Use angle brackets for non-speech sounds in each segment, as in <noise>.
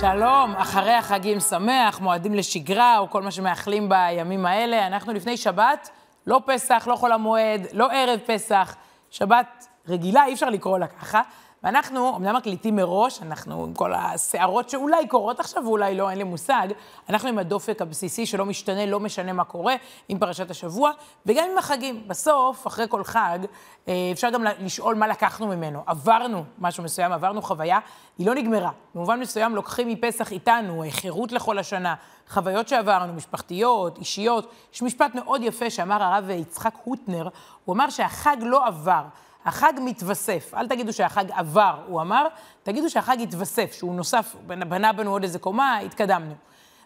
שלום, אחרי החגים שמח, מועדים לשגרה, או כל מה שמאחלים בימים האלה. אנחנו לפני שבת, לא פסח, לא חול המועד, לא ערב פסח, שבת רגילה, אי אפשר לקרוא לה ככה. ואנחנו, אמנם מקליטים מראש, אנחנו עם כל הסערות שאולי קורות עכשיו ואולי לא, אין לי מושג, אנחנו עם הדופק הבסיסי שלא משתנה, לא משנה מה קורה, עם פרשת השבוע, וגם עם החגים. בסוף, אחרי כל חג, אה, אפשר גם לשאול מה לקחנו ממנו. עברנו משהו מסוים, עברנו חוויה, היא לא נגמרה. במובן מסוים לוקחים מפסח איתנו חירות לכל השנה, חוויות שעברנו, משפחתיות, אישיות. יש משפט מאוד יפה שאמר הרב יצחק הוטנר, הוא אמר שהחג לא עבר. החג מתווסף. אל תגידו שהחג עבר, הוא אמר, תגידו שהחג התווסף, שהוא נוסף, בנה בנו עוד איזה קומה, התקדמנו.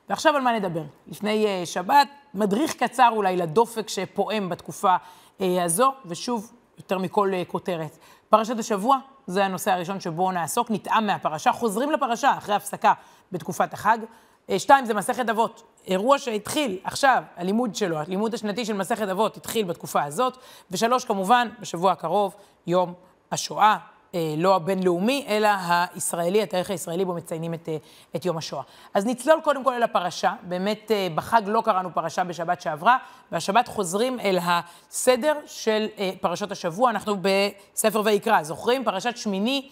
ועכשיו על מה נדבר? לפני uh, שבת, מדריך קצר אולי לדופק שפועם בתקופה uh, הזו, ושוב, יותר מכל uh, כותרת. פרשת השבוע, זה הנושא הראשון שבו נעסוק, נטעם מהפרשה, חוזרים לפרשה אחרי הפסקה בתקופת החג. Uh, שתיים, זה מסכת אבות. אירוע שהתחיל עכשיו, הלימוד שלו, הלימוד השנתי של מסכת אבות התחיל בתקופה הזאת, ושלוש, כמובן, בשבוע הקרוב, יום השואה, אה, לא הבינלאומי, אלא הישראלי, התאריך הישראלי בו מציינים את, אה, את יום השואה. אז נצלול קודם כל אל הפרשה, באמת אה, בחג לא קראנו פרשה בשבת שעברה, והשבת חוזרים אל הסדר של אה, פרשות השבוע, אנחנו בספר ויקרא, זוכרים? פרשת שמיני,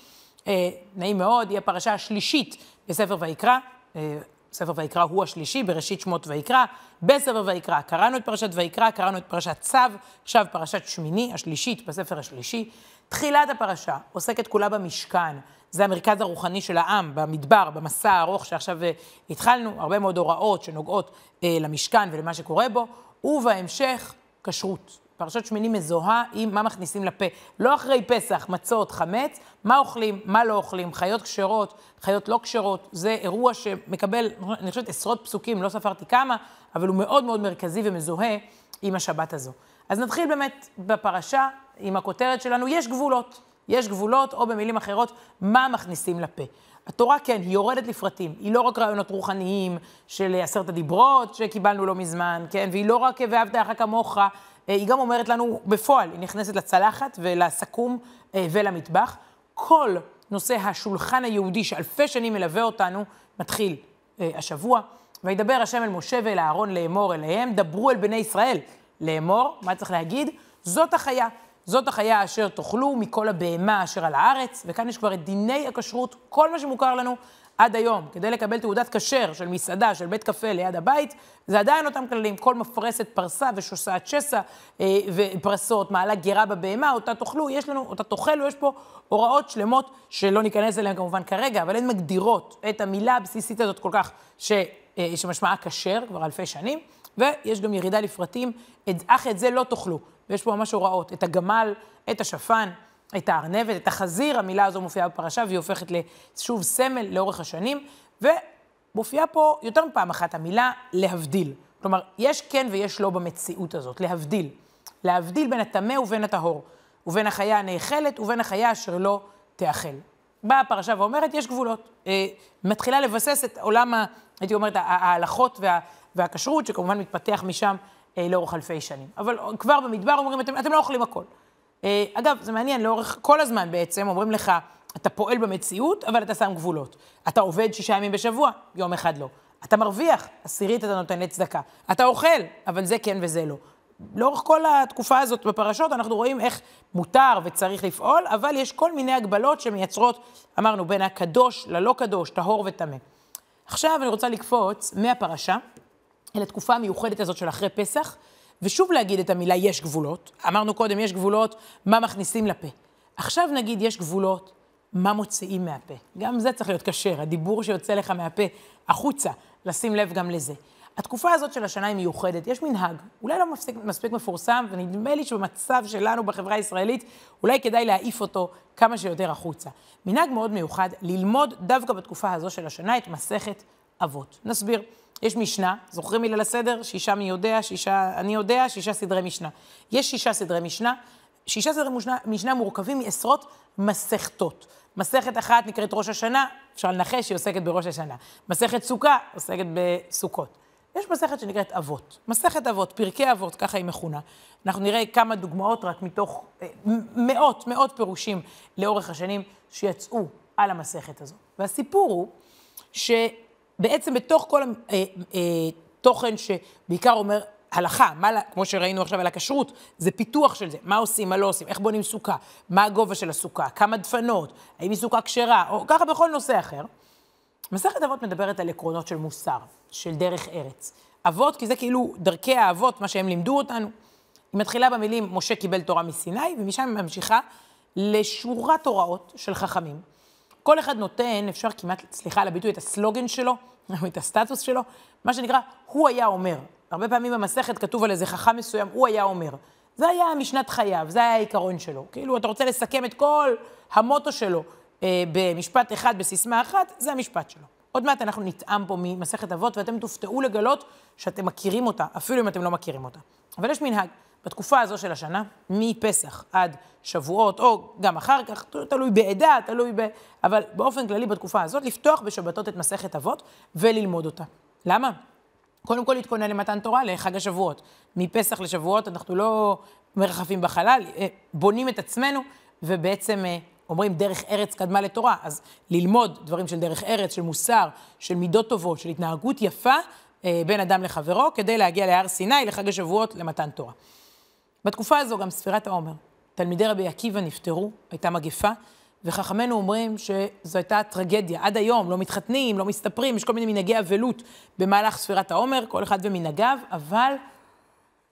אה, נעים מאוד, היא הפרשה השלישית בספר ויקרא. אה, ספר ויקרא הוא השלישי, בראשית שמות ויקרא. בספר ויקרא קראנו את פרשת ויקרא, קראנו את פרשת צו, עכשיו פרשת שמיני, השלישית, בספר השלישי. תחילת הפרשה עוסקת כולה במשכן. זה המרכז הרוחני של העם, במדבר, במסע הארוך שעכשיו אה, התחלנו, הרבה מאוד הוראות שנוגעות אה, למשכן ולמה שקורה בו, ובהמשך, כשרות. פרשת שמיני מזוהה עם מה מכניסים לפה. לא אחרי פסח, מצות, חמץ, מה אוכלים, מה לא אוכלים, חיות כשרות, חיות לא כשרות. זה אירוע שמקבל, אני חושבת, עשרות פסוקים, לא ספרתי כמה, אבל הוא מאוד מאוד מרכזי ומזוהה עם השבת הזו. אז נתחיל באמת בפרשה עם הכותרת שלנו, יש גבולות. יש גבולות, או במילים אחרות, מה מכניסים לפה. התורה, כן, היא יורדת לפרטים. היא לא רק רעיונות רוחניים של עשרת הדיברות שקיבלנו לא מזמן, כן, והיא לא רק ואהבת לך כמוך, היא גם אומרת לנו בפועל, היא נכנסת לצלחת ולסכו"ם אה, ולמטבח. כל נושא השולחן היהודי שאלפי שנים מלווה אותנו, מתחיל אה, השבוע. וידבר השם אל משה ואל אהרון לאמור אליהם, דברו אל בני ישראל. לאמור, מה צריך להגיד? זאת החיה. זאת החיה אשר תאכלו מכל הבהמה אשר על הארץ, וכאן יש כבר את דיני הכשרות, כל מה שמוכר לנו עד היום, כדי לקבל תעודת כשר של מסעדה, של בית קפה ליד הבית, זה עדיין אותם כללים. כל מפרסת פרסה ושוסעת שסע אה, ופרסות, מעלה גרה בבהמה, אותה תאכלו, יש לנו, אותה תאכלו, יש פה הוראות שלמות שלא ניכנס אליהן כמובן כרגע, אבל הן מגדירות את המילה הבסיסית הזאת כל כך, ש, אה, שמשמעה כשר כבר אלפי שנים, ויש גם ירידה לפרטים, אך את זה לא תאכלו. ויש פה ממש הוראות, את הגמל, את השפן. את הארנבת, את החזיר, המילה הזו מופיעה בפרשה והיא הופכת לשוב סמל לאורך השנים, ומופיעה פה יותר מפעם אחת המילה להבדיל. כלומר, יש כן ויש לא במציאות הזאת, להבדיל. להבדיל בין הטמא ובין הטהור, ובין החיה הנאכלת ובין החיה אשר לא תאכל. באה הפרשה ואומרת, יש גבולות. אה, מתחילה לבסס את עולם, ה, הייתי אומרת, ההלכות וה, והכשרות, שכמובן מתפתח משם אה, לאורך אלפי שנים. אבל כבר במדבר אומרים, אתם, אתם לא אוכלים הכל. אה, אגב, זה מעניין, לאורך כל הזמן בעצם אומרים לך, אתה פועל במציאות, אבל אתה שם גבולות. אתה עובד שישה ימים בשבוע, יום אחד לא. אתה מרוויח, עשירית אתה נותן לצדקה. אתה אוכל, אבל זה כן וזה לא. לאורך כל התקופה הזאת בפרשות אנחנו רואים איך מותר וצריך לפעול, אבל יש כל מיני הגבלות שמייצרות, אמרנו, בין הקדוש ללא קדוש, טהור וטמא. עכשיו אני רוצה לקפוץ מהפרשה אל התקופה המיוחדת הזאת של אחרי פסח, ושוב להגיד את המילה יש גבולות. אמרנו קודם, יש גבולות, מה מכניסים לפה. עכשיו נגיד, יש גבולות, מה מוציאים מהפה. גם זה צריך להיות כשר, הדיבור שיוצא לך מהפה החוצה, לשים לב גם לזה. התקופה הזאת של השנה היא מיוחדת, יש מנהג, אולי לא מספיק, מספיק מפורסם, ונדמה לי שבמצב שלנו בחברה הישראלית, אולי כדאי להעיף אותו כמה שיותר החוצה. מנהג מאוד מיוחד, ללמוד דווקא בתקופה הזו של השנה את מסכת אבות. נסביר. יש משנה, זוכרים מילה לסדר? שישה מי יודע, שישה אני יודע, שישה סדרי משנה. יש שישה סדרי משנה, שישה סדרי משנה, משנה מורכבים מעשרות מסכתות. מסכת אחת נקראת ראש השנה, אפשר לנחש שהיא עוסקת בראש השנה. מסכת סוכה עוסקת בסוכות. יש מסכת שנקראת אבות. מסכת אבות, פרקי אבות, ככה היא מכונה. אנחנו נראה כמה דוגמאות רק מתוך אה, מאות, מאות פירושים לאורך השנים שיצאו על המסכת הזו. והסיפור הוא שבעצם בתוך כל התוכן שבעיקר אומר הלכה, מה, כמו שראינו עכשיו על הכשרות, זה פיתוח של זה, מה עושים, מה לא עושים, איך בונים סוכה, מה הגובה של הסוכה, כמה דפנות, האם היא סוכה כשרה, או ככה בכל נושא אחר. מסכת אבות מדברת על עקרונות של מוסר, של דרך ארץ. אבות, כי זה כאילו דרכי האבות, מה שהם לימדו אותנו. היא מתחילה במילים, משה קיבל תורה מסיני, ומשם היא ממשיכה לשורת הוראות של חכמים. כל אחד נותן, אפשר כמעט, סליחה על הביטוי, את הסלוגן שלו, <laughs> את הסטטוס שלו, מה שנקרא, הוא היה אומר. הרבה פעמים במסכת כתוב על איזה חכם מסוים, הוא היה אומר. זה היה משנת חייו, זה היה העיקרון שלו. כאילו, אתה רוצה לסכם את כל המוטו שלו אה, במשפט אחד, בסיסמה אחת, זה המשפט שלו. עוד מעט אנחנו נטעם פה ממסכת אבות, ואתם תופתעו לגלות שאתם מכירים אותה, אפילו אם אתם לא מכירים אותה. אבל יש מנהג, בתקופה הזו של השנה, מפסח עד שבועות, או גם אחר כך, תלוי בעדה, תלוי ב... אבל באופן כללי בתקופה הזאת, לפתוח בשבתות את מסכת אבות וללמוד אותה. למה? קודם כל להתכונן למתן תורה לחג השבועות. מפסח לשבועות אנחנו לא מרחפים בחלל, אה, בונים את עצמנו, ובעצם אה, אומרים דרך ארץ קדמה לתורה. אז ללמוד דברים של דרך ארץ, של מוסר, של מידות טובות, של התנהגות יפה אה, בין אדם לחברו, כדי להגיע להר סיני, לחג השבועות, למתן תורה. בתקופה הזו גם ספירת העומר. תלמידי רבי עקיבא נפטרו, הייתה מגפה, וחכמינו אומרים שזו הייתה טרגדיה. עד היום לא מתחתנים, לא מסתפרים, יש כל מיני מנהגי אבלות במהלך ספירת העומר, כל אחד ומנהגיו, אבל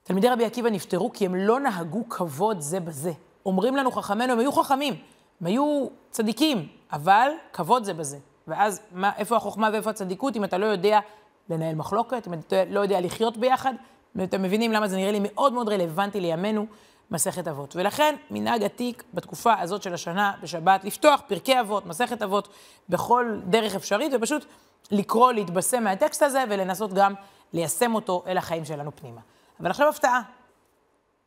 תלמידי רבי עקיבא נפטרו כי הם לא נהגו כבוד זה בזה. אומרים לנו חכמינו, הם היו חכמים, הם היו צדיקים, אבל כבוד זה בזה. ואז מה, איפה החוכמה ואיפה הצדיקות אם אתה לא יודע לנהל מחלוקת, אם אתה לא יודע לחיות ביחד? ואתם מבינים למה זה נראה לי מאוד מאוד רלוונטי לימינו. מסכת אבות. ולכן מנהג עתיק בתקופה הזאת של השנה, בשבת, לפתוח פרקי אבות, מסכת אבות, בכל דרך אפשרית, ופשוט לקרוא, להתבשם מהטקסט הזה, ולנסות גם ליישם אותו אל החיים שלנו פנימה. אבל עכשיו הפתעה.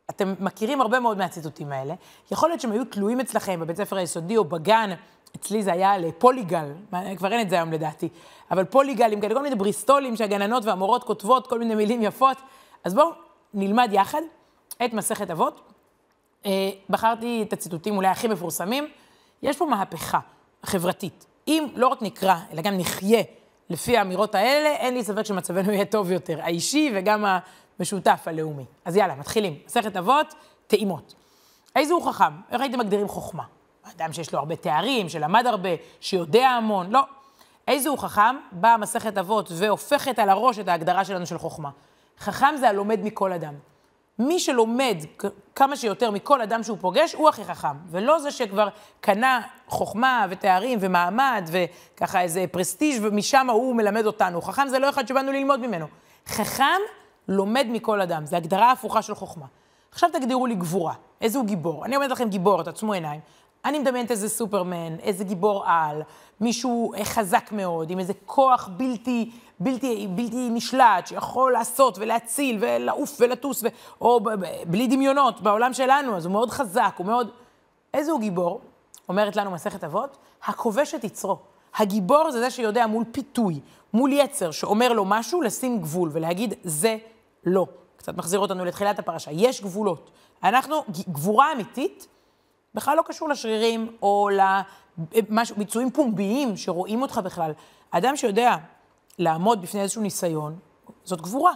אתם מכירים הרבה מאוד מהציטוטים האלה. יכול להיות שהם היו תלויים אצלכם בבית ספר היסודי או בגן, אצלי זה היה לפוליגל, כבר אין את זה היום לדעתי, אבל פוליגלים כאלה, כל מיני בריסטולים שהגננות והמורות כותבות כל מיני מילים יפות. אז בואו נלמד יחד את מסכת אבות, אה, בחרתי את הציטוטים אולי הכי מפורסמים. יש פה מהפכה חברתית. אם לא רק נקרא, אלא גם נחיה לפי האמירות האלה, אין לי ספק שמצבנו יהיה טוב יותר, האישי וגם המשותף הלאומי. אז יאללה, מתחילים. מסכת אבות, טעימות. איזה הוא חכם? איך הייתם מגדירים חוכמה? אדם שיש לו הרבה תארים, שלמד הרבה, שיודע המון, לא. איזה הוא חכם? באה מסכת אבות והופכת על הראש את ההגדרה שלנו של חוכמה. חכם זה הלומד מכל אדם. מי שלומד כמה שיותר מכל אדם שהוא פוגש, הוא הכי חכם. ולא זה שכבר קנה חוכמה ותארים ומעמד וככה איזה פרסטיג' ומשם הוא מלמד אותנו. חכם זה לא אחד שבאנו ללמוד ממנו. חכם לומד מכל אדם, זו הגדרה הפוכה של חוכמה. עכשיו תגדירו לי גבורה, איזה הוא גיבור. אני אומרת לכם גיבור, תעצמו עיניים. אני מדמיינת איזה סופרמן, איזה גיבור על, מישהו אה, חזק מאוד, עם איזה כוח בלתי, בלתי, בלתי נשלט, שיכול לעשות ולהציל ולעוף ולטוס, ו... או ב... ב... בלי דמיונות בעולם שלנו, אז הוא מאוד חזק, הוא מאוד... איזה הוא גיבור? אומרת לנו מסכת אבות, הכובש את יצרו. הגיבור זה זה שיודע מול פיתוי, מול יצר, שאומר לו משהו, לשים גבול ולהגיד, זה לא. קצת מחזיר אותנו לתחילת הפרשה. יש גבולות. אנחנו, גבורה אמיתית, בכלל לא קשור לשרירים או לביצועים פומביים שרואים אותך בכלל. אדם שיודע לעמוד בפני איזשהו ניסיון, זאת גבורה.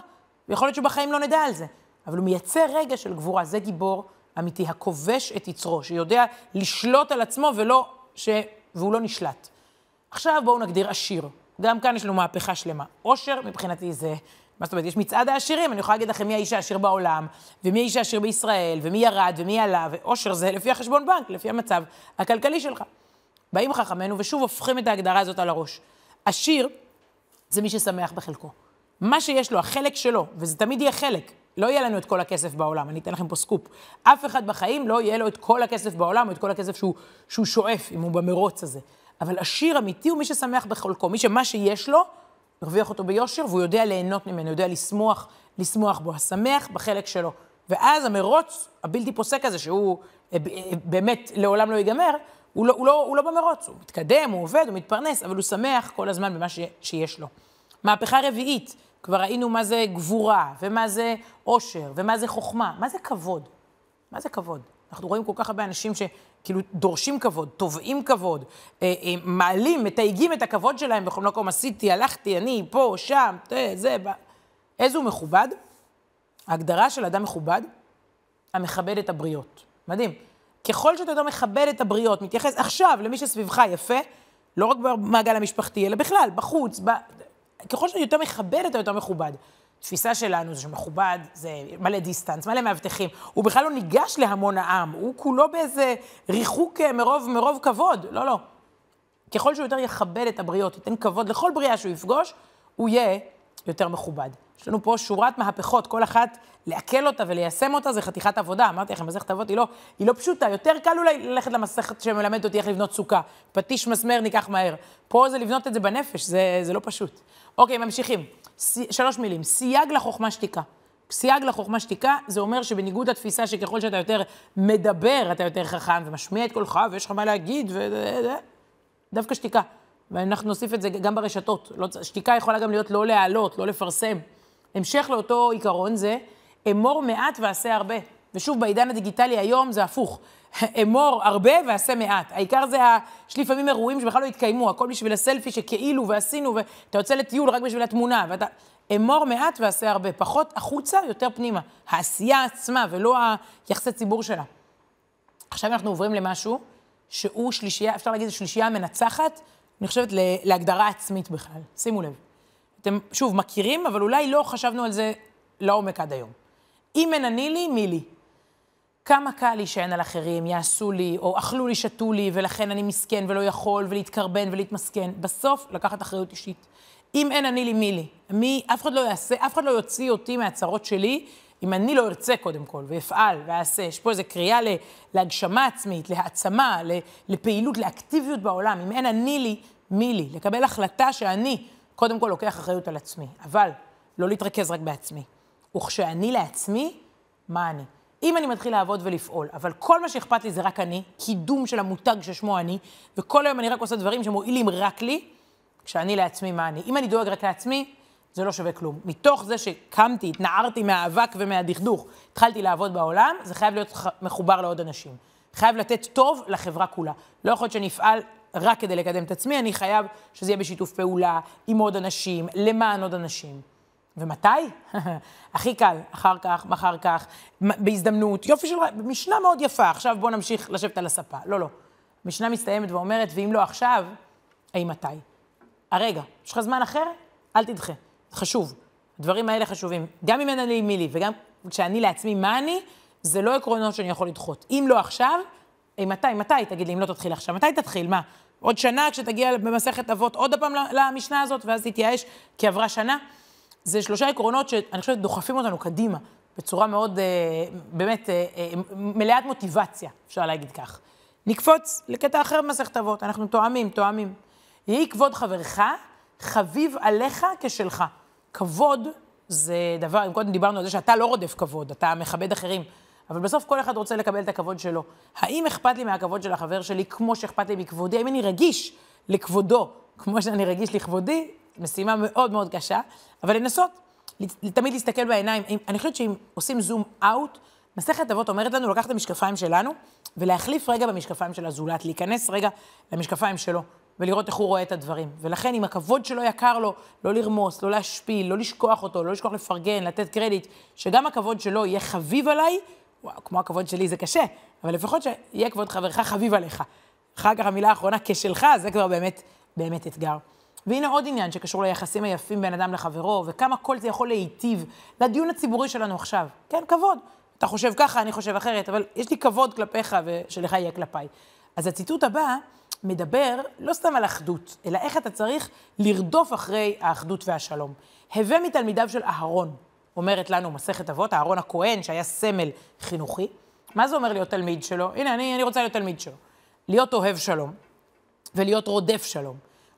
ויכול להיות שבחיים לא נדע על זה, אבל הוא מייצר רגע של גבורה, זה גיבור אמיתי, הכובש את יצרו, שיודע לשלוט על עצמו ולא, ש... והוא לא נשלט. עכשיו בואו נגדיר עשיר. גם כאן יש לנו מהפכה שלמה. עושר מבחינתי זה מה זאת אומרת? יש מצעד העשירים, אני יכולה להגיד לכם מי האיש העשיר בעולם, ומי האיש העשיר בישראל, ומי ירד, ומי עלה, ועושר זה לפי החשבון בנק, לפי המצב הכלכלי שלך. באים חכמינו ושוב הופכים את ההגדרה הזאת על הראש. עשיר זה מי ששמח בחלקו. מה שיש לו, החלק שלו, וזה תמיד יהיה חלק, לא יהיה לנו את כל הכסף בעולם, אני אתן לכם פה סקופ. אף אחד בחיים לא יהיה לו את כל הכסף בעולם, או את כל הכסף שהוא, שהוא שואף, אם הוא במרוץ הזה. אבל עשיר אמיתי הוא מי ששמח בחלקו, מי שמה שיש לו, הרוויח אותו ביושר, והוא יודע ליהנות ממנו, יודע לשמוח, לשמוח בו, השמח בחלק שלו. ואז המרוץ הבלתי פוסק הזה, שהוא אה, אה, באמת לעולם לא ייגמר, הוא לא, הוא, לא, הוא לא במרוץ, הוא מתקדם, הוא עובד, הוא מתפרנס, אבל הוא שמח כל הזמן במה ש, שיש לו. מהפכה רביעית, כבר ראינו מה זה גבורה, ומה זה עושר, ומה זה חוכמה, מה זה כבוד. מה זה כבוד? אנחנו רואים כל כך הרבה אנשים שכאילו דורשים כבוד, תובעים כבוד, אה, אה, מעלים, מתייגים את הכבוד שלהם בכל מקום, עשיתי, הלכתי, אני, פה, שם, זה, בא. איזה הוא מכובד? ההגדרה של אדם מכובד, המכבד את הבריות. מדהים. ככל שאתה יותר מכבד את הבריות, מתייחס עכשיו למי שסביבך יפה, לא רק במעגל המשפחתי, אלא בכלל, בחוץ, ב... ככל שאתה יותר מכבד, אתה יותר מכובד. תפיסה שלנו זה שמכובד, זה מלא דיסטנס, מלא מאבטחים. הוא בכלל לא ניגש להמון העם, הוא כולו באיזה ריחוק אה, מרוב, מרוב כבוד. לא, לא. ככל שהוא יותר יכבד את הבריות, ייתן כבוד לכל בריאה שהוא יפגוש, הוא יהיה יותר מכובד. יש לנו פה שורת מהפכות, כל אחת לעכל אותה וליישם אותה זה חתיכת עבודה. אמרתי לכם, מסכת אבות היא לא, היא לא פשוטה, יותר קל אולי ללכת למסכת שמלמדת אותי איך לבנות סוכה. פטיש מסמר ניקח מהר. פה זה לבנות את זה בנפש, זה, זה לא פשוט. אוקיי, ממשיכים. ס... שלוש מילים, סייג לחוכמה שתיקה. סייג לחוכמה שתיקה, זה אומר שבניגוד לתפיסה שככל שאתה יותר מדבר, אתה יותר חכם ומשמיע את קולך ויש לך מה להגיד, ו... דווקא שתיקה. ואנחנו נוסיף את זה גם ברשתות. לא, שתיקה יכולה גם להיות לא להעלות, לא לפרסם. המשך לאותו עיקרון זה, אמור מעט ועשה הרבה. ושוב, בעידן הדיגיטלי היום זה הפוך. <laughs> אמור הרבה ועשה מעט. העיקר זה, יש לפעמים אירועים שבכלל לא התקיימו, הכל בשביל הסלפי שכאילו ועשינו, ואתה יוצא לטיול רק בשביל התמונה, ואתה... אמור מעט ועשה הרבה. פחות החוצה, יותר פנימה. העשייה עצמה, ולא היחסי ציבור שלה. עכשיו אנחנו עוברים למשהו שהוא שלישייה, אפשר להגיד, שלישייה המנצחת, אני חושבת, להגדרה עצמית בכלל. שימו לב. אתם, שוב, מכירים, אבל אולי לא חשבנו על זה לעומק עד היום. אם אין אני לי, מי לי? כמה קל להישען על אחרים, יעשו לי, או אכלו לי, שתו לי, ולכן אני מסכן ולא יכול, ולהתקרבן ולהתמסכן. בסוף, לקחת אחריות אישית. אם אין אני לי, מי לי? מי, אף אחד לא יעשה, אף אחד לא יוציא אותי מהצרות שלי, אם אני לא ארצה קודם כל, ואפעל ואעשה. יש פה איזו קריאה להגשמה עצמית, להעצמה, לפעילות, לאקטיביות בעולם. אם אין אני לי, מי לי? לקבל החלטה שאני קודם כל לוקח אחריות על עצמי, אבל לא להתרכז רק בעצמי. וכשאני לעצמי, מה אני? אם אני מתחיל לעבוד ולפעול, אבל כל מה שאכפת לי זה רק אני, קידום של המותג ששמו אני, וכל היום אני רק עושה דברים שמועילים רק לי, כשאני לעצמי, מה אני? אם אני דואג רק לעצמי, זה לא שווה כלום. מתוך זה שקמתי, התנערתי מהאבק ומהדכדוך, התחלתי לעבוד בעולם, זה חייב להיות מחובר לעוד אנשים. חייב לתת טוב לחברה כולה. לא יכול להיות שאני אפעל רק כדי לקדם את עצמי, אני חייב שזה יהיה בשיתוף פעולה עם עוד אנשים, למען עוד אנשים. ומתי? <laughs> הכי קל, אחר כך, מחר כך, בהזדמנות. יופי של... משנה מאוד יפה, עכשיו בואו נמשיך לשבת על הספה. לא, לא. משנה מסתיימת ואומרת, ואם לא עכשיו, אי מתי? הרגע, יש לך זמן אחר? אל תדחה. חשוב. הדברים האלה חשובים. גם אם אין אני מי לי, וגם כשאני לעצמי מה אני, זה לא עקרונות שאני יכול לדחות. אם לא עכשיו, אי מתי, מתי, תגיד לי, אם לא תתחיל עכשיו, מתי תתחיל? מה? עוד שנה כשתגיע במסכת אבות עוד פעם למשנה הזאת, ואז תתייאש כי עברה שנה? זה שלושה עקרונות שאני חושבת דוחפים אותנו קדימה, בצורה מאוד, אה, באמת, אה, אה, מלאת מוטיבציה, אפשר להגיד כך. נקפוץ לקטע אחר במסכת אבות, אנחנו תואמים, תואמים. יהי כבוד חברך, חביב עליך כשלך. כבוד זה דבר, אם קודם דיברנו על זה שאתה לא רודף כבוד, אתה מכבד אחרים. אבל בסוף כל אחד רוצה לקבל את הכבוד שלו. האם אכפת לי מהכבוד של החבר שלי כמו שאכפת לי מכבודי? האם אני רגיש לכבודו כמו שאני רגיש לכבודי? משימה מאוד מאוד קשה, אבל לנסות תמיד להסתכל בעיניים. אני חושבת שאם עושים זום אאוט, מסכת אבות אומרת לנו לקחת את המשקפיים שלנו ולהחליף רגע במשקפיים של הזולת, להיכנס רגע למשקפיים שלו ולראות איך הוא רואה את הדברים. ולכן, אם הכבוד שלו יקר לו, לא לרמוס, לא להשפיל, לא לשכוח אותו, לא לשכוח לפרגן, לתת קרדיט, שגם הכבוד שלו יהיה חביב עליי, כמו הכבוד שלי זה קשה, אבל לפחות שיהיה כבוד חברך חביב עליך. אחר כך המילה האחרונה, כשלך, זה כבר באמת, באמת אתגר. והנה עוד עניין שקשור ליחסים היפים בין אדם לחברו, וכמה כל זה יכול להיטיב לדיון הציבורי שלנו עכשיו. כן, כבוד. אתה חושב ככה, אני חושב אחרת, אבל יש לי כבוד כלפיך ושלך יהיה כלפיי. אז הציטוט הבא מדבר לא סתם על אחדות, אלא איך אתה צריך לרדוף אחרי האחדות והשלום. הווה מתלמידיו של אהרון, אומרת לנו מסכת אבות, אהרון הכהן, שהיה סמל חינוכי. מה זה אומר להיות תלמיד שלו? הנה, אני, אני רוצה להיות תלמיד שלו. להיות אוהב שלום ולהיות רודף שלום.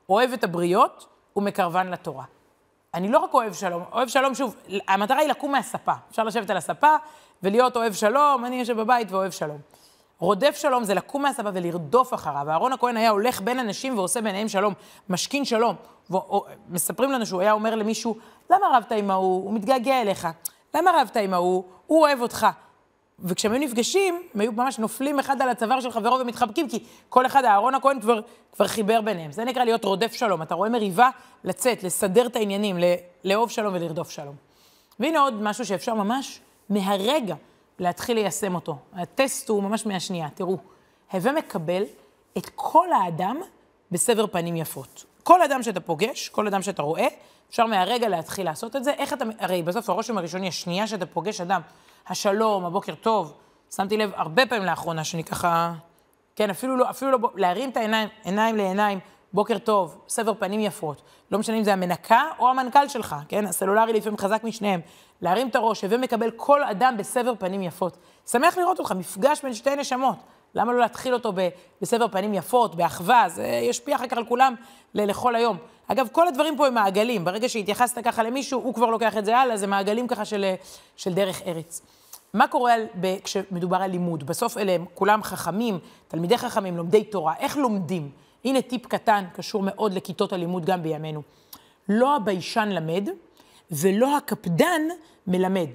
אוהב את הבריות ומקרבן לתורה. אני לא רק אוהב שלום, אוהב שלום, שוב, המטרה היא לקום מהספה. אפשר לשבת על הספה ולהיות אוהב שלום, אני יושב בבית ואוהב שלום. רודף שלום זה לקום מהספה ולרדוף אחריו. אהרון הכהן היה הולך בין אנשים ועושה ביניהם שלום, משכין שלום. ומספרים לנו שהוא היה אומר למישהו, למה רבת עם ההוא? הוא מתגעגע אליך. למה רבת עם ההוא? הוא אוהב אותך. וכשהם היו נפגשים, הם היו ממש נופלים אחד על הצוואר של חברו ומתחבקים, כי כל אחד, אהרון הכהן כבר, כבר חיבר ביניהם. זה נקרא להיות רודף שלום. אתה רואה מריבה, לצאת, לסדר את העניינים, לאהוב שלום ולרדוף שלום. והנה עוד משהו שאפשר ממש מהרגע להתחיל ליישם אותו. הטסט הוא ממש מהשנייה. תראו, הווה מקבל את כל האדם בסבר פנים יפות. כל אדם שאתה פוגש, כל אדם שאתה רואה, אפשר מהרגע להתחיל לעשות את זה. איך אתה, הרי בסוף הרושם הראשוני, השנייה שאתה פוגש אדם, השלום, הבוקר טוב, שמתי לב הרבה פעמים לאחרונה שאני ככה, כן, אפילו לא, אפילו לא, להרים את העיניים, עיניים לעיניים, בוקר טוב, סבר פנים יפות. לא משנה אם זה המנקה או המנכ"ל שלך, כן? הסלולרי לפעמים חזק משניהם. להרים את הראש, הווה מקבל כל אדם בסבר פנים יפות. שמח לראות אותך, מפגש בין שתי נשמות. למה לא להתחיל אותו בסבר פנים יפות, באחווה? זה ישפיע אחר כך על כולם לכל היום. אגב, כל הדברים פה הם מעגלים. ברגע שהתייחסת ככה למישהו, הוא כבר לוקח את זה הלאה, זה מעגלים ככה של, של דרך ארץ. מה קורה על, ב, כשמדובר על לימוד? בסוף אלה הם כולם חכמים, תלמידי חכמים, לומדי תורה. איך לומדים? הנה טיפ קטן, קשור מאוד לכיתות הלימוד גם בימינו. לא הביישן למד ולא הקפדן מלמד.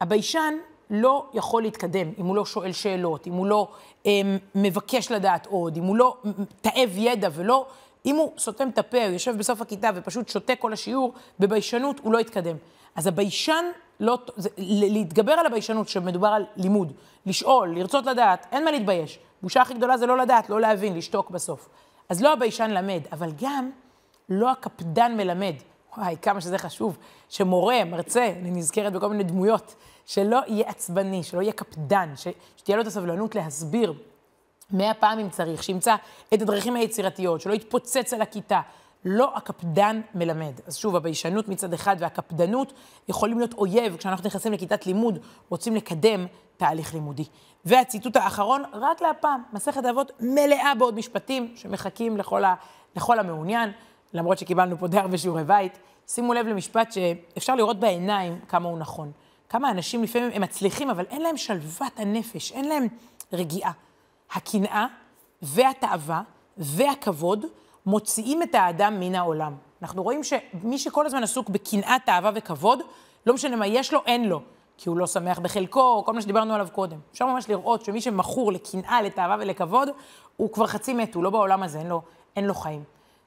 הביישן לא יכול להתקדם אם הוא לא שואל שאלות, אם הוא לא אה, מבקש לדעת עוד, אם הוא לא תאב ידע ולא... אם הוא סותם את הפה, הוא יושב בסוף הכיתה ופשוט שותק כל השיעור, בביישנות הוא לא יתקדם. אז הביישן, לא, זה, להתגבר על הביישנות כשמדובר על לימוד, לשאול, לרצות לדעת, אין מה להתבייש. בושה הכי גדולה זה לא לדעת, לא להבין, לשתוק בסוף. אז לא הביישן למד, אבל גם לא הקפדן מלמד. וואי, כמה שזה חשוב, שמורה, מרצה, אני נזכרת בכל מיני דמויות, שלא יהיה עצבני, שלא יהיה קפדן, ש... שתהיה לו את הסבלנות להסביר מאה פעם אם צריך, שימצא את הדרכים היצירתיות, שלא יתפוצץ על הכיתה. לא הקפדן מלמד. אז שוב, הביישנות מצד אחד והקפדנות יכולים להיות אויב כשאנחנו נכנסים לכיתת לימוד, רוצים לקדם תהליך לימודי. והציטוט האחרון, רק להפעם, מסכת אבות מלאה בעוד משפטים שמחכים לכל, ה, לכל המעוניין, למרות שקיבלנו פה די הרבה שיעורי בית. שימו לב למשפט שאפשר לראות בעיניים כמה הוא נכון. כמה אנשים לפעמים הם מצליחים, אבל אין להם שלוות הנפש, אין להם רגיעה. הקנאה והתאווה והכבוד מוציאים את האדם מן העולם. אנחנו רואים שמי שכל הזמן עסוק בקנאה, תאווה וכבוד, לא משנה מה יש לו, אין לו. כי הוא לא שמח בחלקו, כל מה שדיברנו עליו קודם. אפשר ממש לראות שמי שמכור לקנאה, לתאווה ולכבוד, הוא כבר חצי מת, הוא לא בעולם הזה, אין לו, אין לו חיים.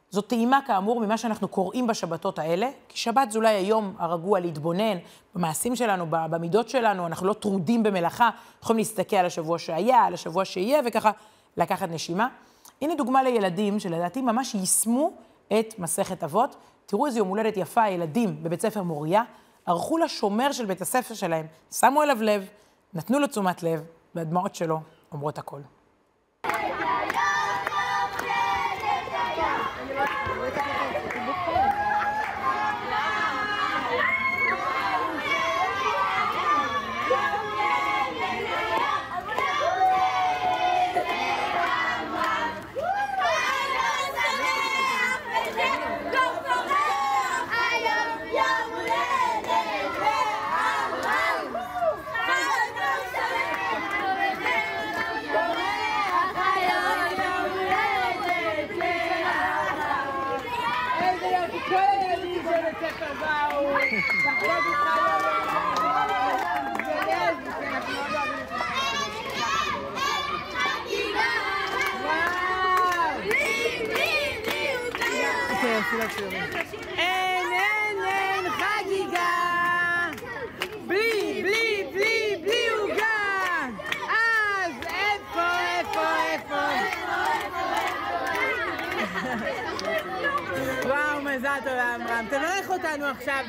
זו טעימה, כאמור, ממה שאנחנו קוראים בשבתות האלה, כי שבת זה אולי היום הרגוע להתבונן במעשים שלנו, במידות שלנו, אנחנו לא טרודים במלאכה, יכולים להסתכל על השבוע שהיה, על השבוע שיהיה, וככה לקחת נשימה. הנה דוגמה לילדים שלדעתי ממש יישמו את מסכת אבות. תראו איזה יום הולדת יפה, הילדים בבית ספר מוריה, ערכו לשומר של בית הספר שלהם, שמו אליו לב, נתנו לו תשומת לב, והדמעות שלו אומרות הכול. אין, אין, אין חגיגה! בלי, בלי, בלי, בלי עוגה! אז איפה, איפה, איפה? וואו, מזל טוב לעמרם. תברך אותנו עכשיו.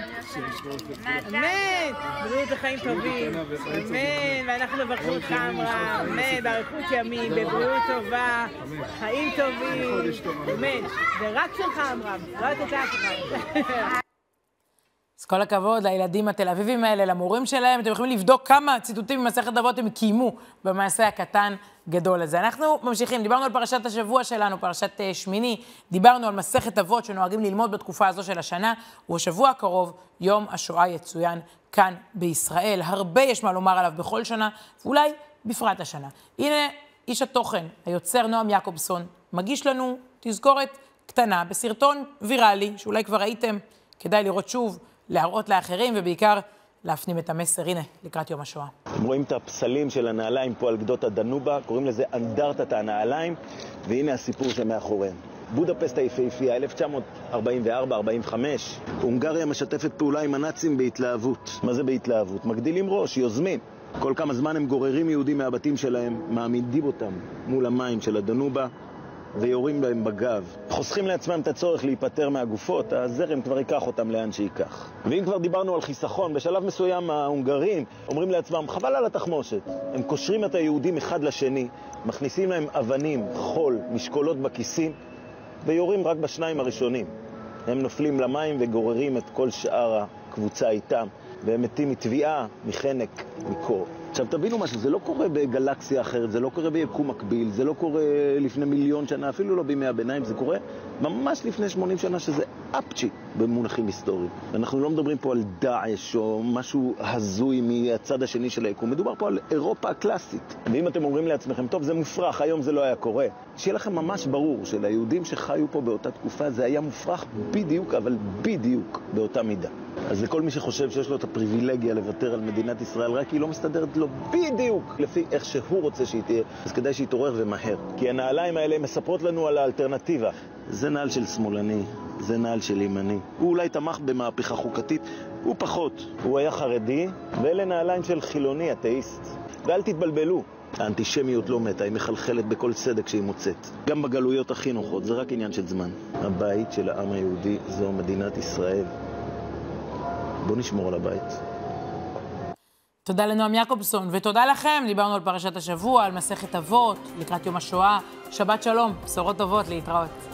אמן. בריאות וחיים טובים. אמן. ואנחנו מברכים אותך, עמרם. אמן. באריכות ימים, בבריאות טובה, חיים טובים. אמן. זה רק שלך, עמרם. לא לתת לאף אחד. אז כל הכבוד לילדים התל אביבים האלה, למורים שלהם. אתם יכולים לבדוק כמה ציטוטים ממסכת אבות הם קיימו במעשה הקטן גדול הזה. אנחנו ממשיכים, דיברנו על פרשת השבוע שלנו, פרשת uh, שמיני, דיברנו על מסכת אבות שנוהגים ללמוד בתקופה הזו של השנה, ובשבוע הקרוב יום השואה יצוין כאן בישראל. הרבה יש מה לומר עליו בכל שנה, ואולי בפרט השנה. הנה איש התוכן, היוצר נועם יעקובסון, מגיש לנו תזכורת קטנה בסרטון ויראלי, שאולי כבר ראיתם, כדאי לראות שוב. להראות לאחרים, ובעיקר להפנים את המסר, הנה, לקראת יום השואה. אתם רואים את הפסלים של הנעליים פה על גדות הדנובה, קוראים לזה אנדרטת הנעליים, והנה הסיפור שמאחוריהם. בודפסט היפהפייה, 1944-45, הונגריה משתפת פעולה עם הנאצים בהתלהבות. מה זה בהתלהבות? מגדילים ראש, יוזמים. כל כמה זמן הם גוררים יהודים מהבתים שלהם, מעמידים אותם מול המים של הדנובה, ויורים להם בגב. חוסכים לעצמם את הצורך להיפטר מהגופות, הזרם כבר ייקח אותם לאן שייקח. ואם כבר דיברנו על חיסכון, בשלב מסוים ההונגרים אומרים לעצמם, חבל על התחמושת. הם קושרים את היהודים אחד לשני, מכניסים להם אבנים, חול, משקולות בכיסים, ויורים רק בשניים הראשונים. הם נופלים למים וגוררים את כל שאר הקבוצה איתם, והם מתים מטביעה, מחנק, מקור. עכשיו תבינו משהו, זה לא קורה בגלקסיה אחרת, זה לא קורה ביקום מקביל, זה לא קורה לפני מיליון שנה, אפילו לא בימי הביניים, זה קורה ממש לפני 80 שנה, שזה אפצ'י במונחים היסטוריים. אנחנו לא מדברים פה על דאעש או משהו הזוי מהצד השני של היקום, מדובר פה על אירופה הקלאסית. ואם אתם אומרים לעצמכם, טוב, זה מופרך, היום זה לא היה קורה, שיהיה לכם ממש ברור שליהודים שחיו פה באותה תקופה זה היה מופרך בדיוק, אבל בדיוק באותה מידה. אז לכל מי שחושב שיש לו את הפריבילגיה לוותר על מדינת ישראל רק היא לא מסתדרת לו בדיוק לפי איך שהוא רוצה שהיא תהיה, אז כדאי שיתעורר ומהר. כי הנעליים האלה מספרות לנו על האלטרנטיבה. זה נעל של שמאלני, זה נעל של ימני. הוא אולי תמך במהפכה חוקתית, הוא פחות. הוא היה חרדי, ואלה נעליים של חילוני, אתאיסט. ואל תתבלבלו, האנטישמיות לא מתה, היא מחלחלת בכל צדק שהיא מוצאת. גם בגלויות הכי נוחות, זה רק עניין של זמן. הבית של העם היהודי זו מדינת ישראל. בואו נשמור על הבית. תודה לנועם יעקובסון, ותודה לכם. דיברנו על פרשת השבוע, על מסכת אבות, לקראת יום השואה. שבת שלום, בשורות טובות, להתראות.